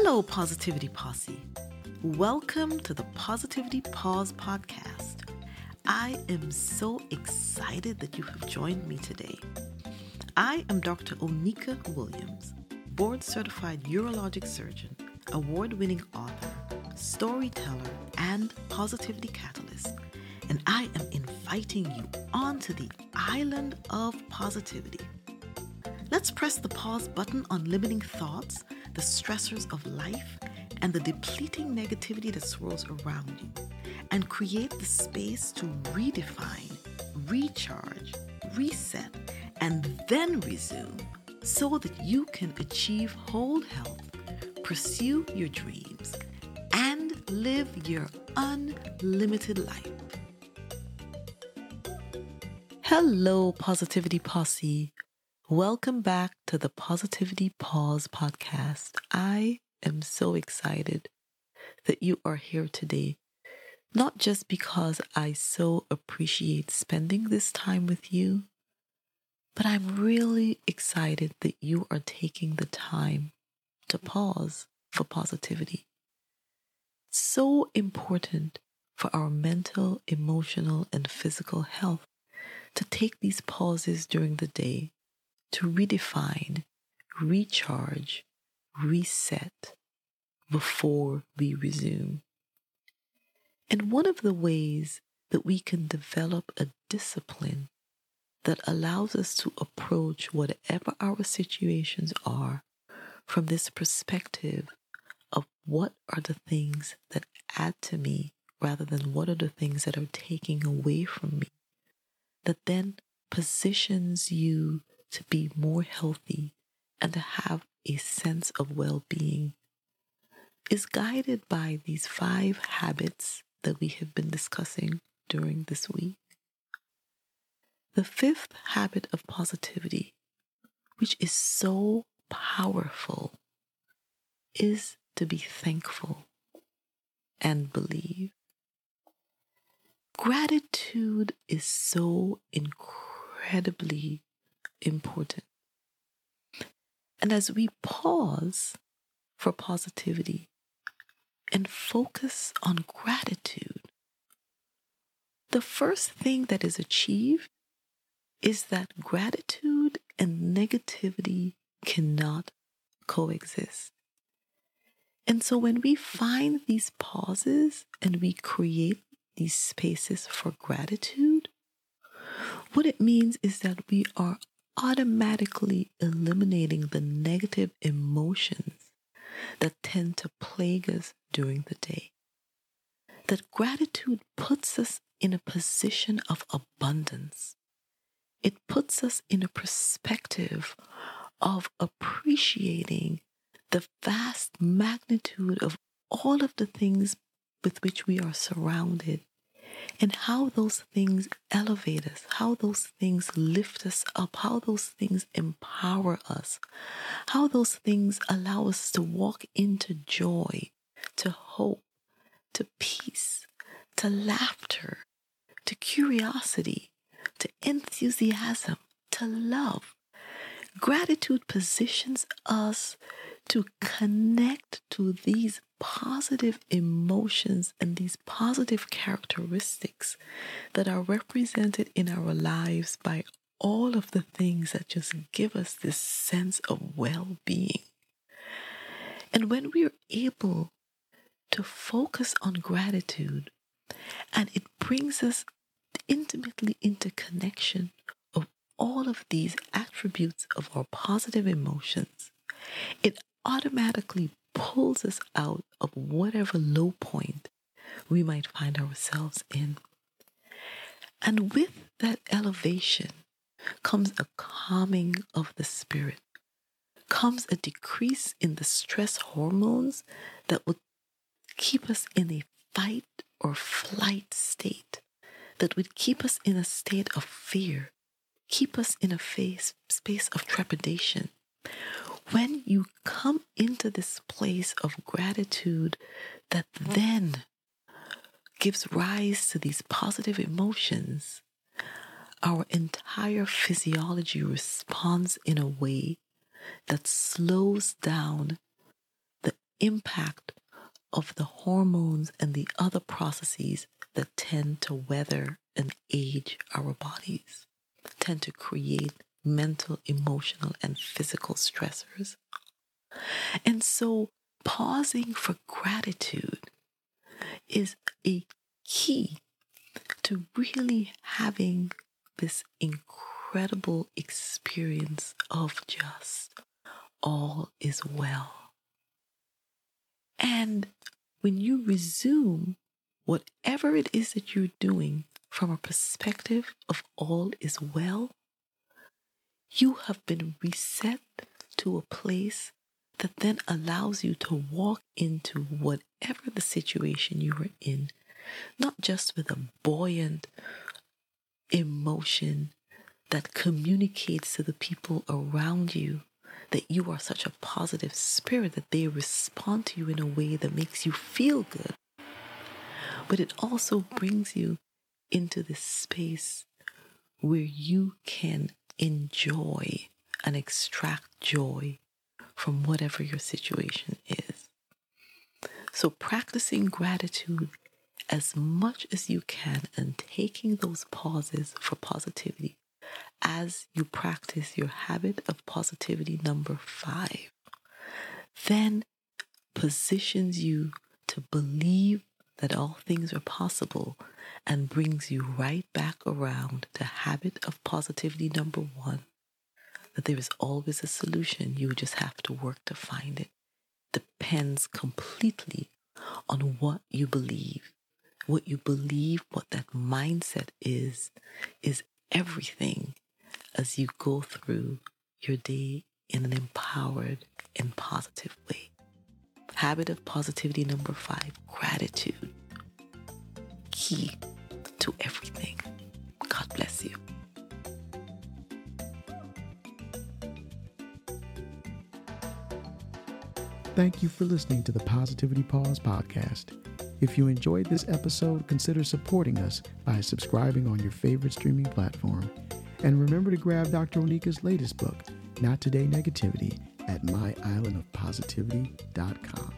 Hello, Positivity Posse. Welcome to the Positivity Pause podcast. I am so excited that you have joined me today. I am Dr. Oneeka Williams, board certified urologic surgeon, award winning author, storyteller, and positivity catalyst, and I am inviting you onto the island of positivity. Let's press the pause button on limiting thoughts the stressors of life and the depleting negativity that swirls around you, and create the space to redefine, recharge, reset, and then resume so that you can achieve whole health, pursue your dreams, and live your unlimited life. Hello, Positivity Posse. Welcome back to the Positivity Pause podcast. I am so excited that you are here today, not just because I so appreciate spending this time with you, but I'm really excited that you are taking the time to pause for positivity. So important for our mental, emotional, and physical health to take these pauses during the day to redefine, recharge, reset before we resume. And one of the ways that we can develop a discipline that allows us to approach whatever our situations are from this perspective of what are the things that add to me rather than what are the things that are taking away from me, that then positions you to be more healthy and to have a sense of well being is guided by these five habits that we have been discussing during this week. The fifth habit of positivity, which is so powerful, is to be thankful and believe. Gratitude is so incredibly important. And as we pause for positivity and focus on gratitude, the first thing that is achieved is that gratitude and negativity cannot coexist. And so when we find these pauses and we create these spaces for gratitude, what it means is that we are automatically eliminating the negative emotions that tend to plague us during the day. That gratitude puts us in a position of abundance. It puts us in a perspective of appreciating the vast magnitude of all of the things with which we are surrounded and how those things elevate us, how those things lift us up, how those things empower us, how those things allow us to walk into joy, to hope, to peace, to laughter, to curiosity, to enthusiasm, to love. Gratitude positions us to connect to these positive emotions and these positive characteristics that are represented in our lives by all of the things that just give us this sense of well being. And when we're able to focus on gratitude, and it brings us intimately into connection of all of these attributes of our positive emotions, it automatically pulls us out of whatever low point we might find ourselves in. And with that elevation comes a calming of the spirit, comes a decrease in the stress hormones that would keep us in a fight or flight state, that would keep us in a state of fear, keep us in a phase, space of trepidation when you come into this place of gratitude that then gives rise to these positive emotions, our entire physiology responds in a way that slows down the impact of the hormones and the other processes that tend to weather and age our bodies, tend to create mental, emotional, and physical stressors. And so, pausing for gratitude is a key to really having this incredible experience of just all is well. And when you resume whatever it is that you're doing from a perspective of all is well, you have been reset to a place that then allows you to walk into whatever the situation you are in, not just with a buoyant emotion that communicates to the people around you that you are such a positive spirit that they respond to you in a way that makes you feel good. But it also brings you into this space where you can enjoy and extract joy from whatever your situation is. So, practicing gratitude as much as you can and taking those pauses for positivity as you practice your habit of positivity number five, then positions you to believe that all things are possible and brings you right back around to habit of positivity number one that there is always a solution. You just have to work to find it. Depends completely on what you believe. What you believe what that mindset is is everything as you go through your day in an empowered and positive way habit of positivity number five gratitude key to everything. God bless you. Thank you for listening to the Positivity Pause podcast. If you enjoyed this episode, consider supporting us by subscribing on your favorite streaming platform. And remember to grab Dr. Oneeka's latest book, Not Today Negativity, at myislandofpositivity.com.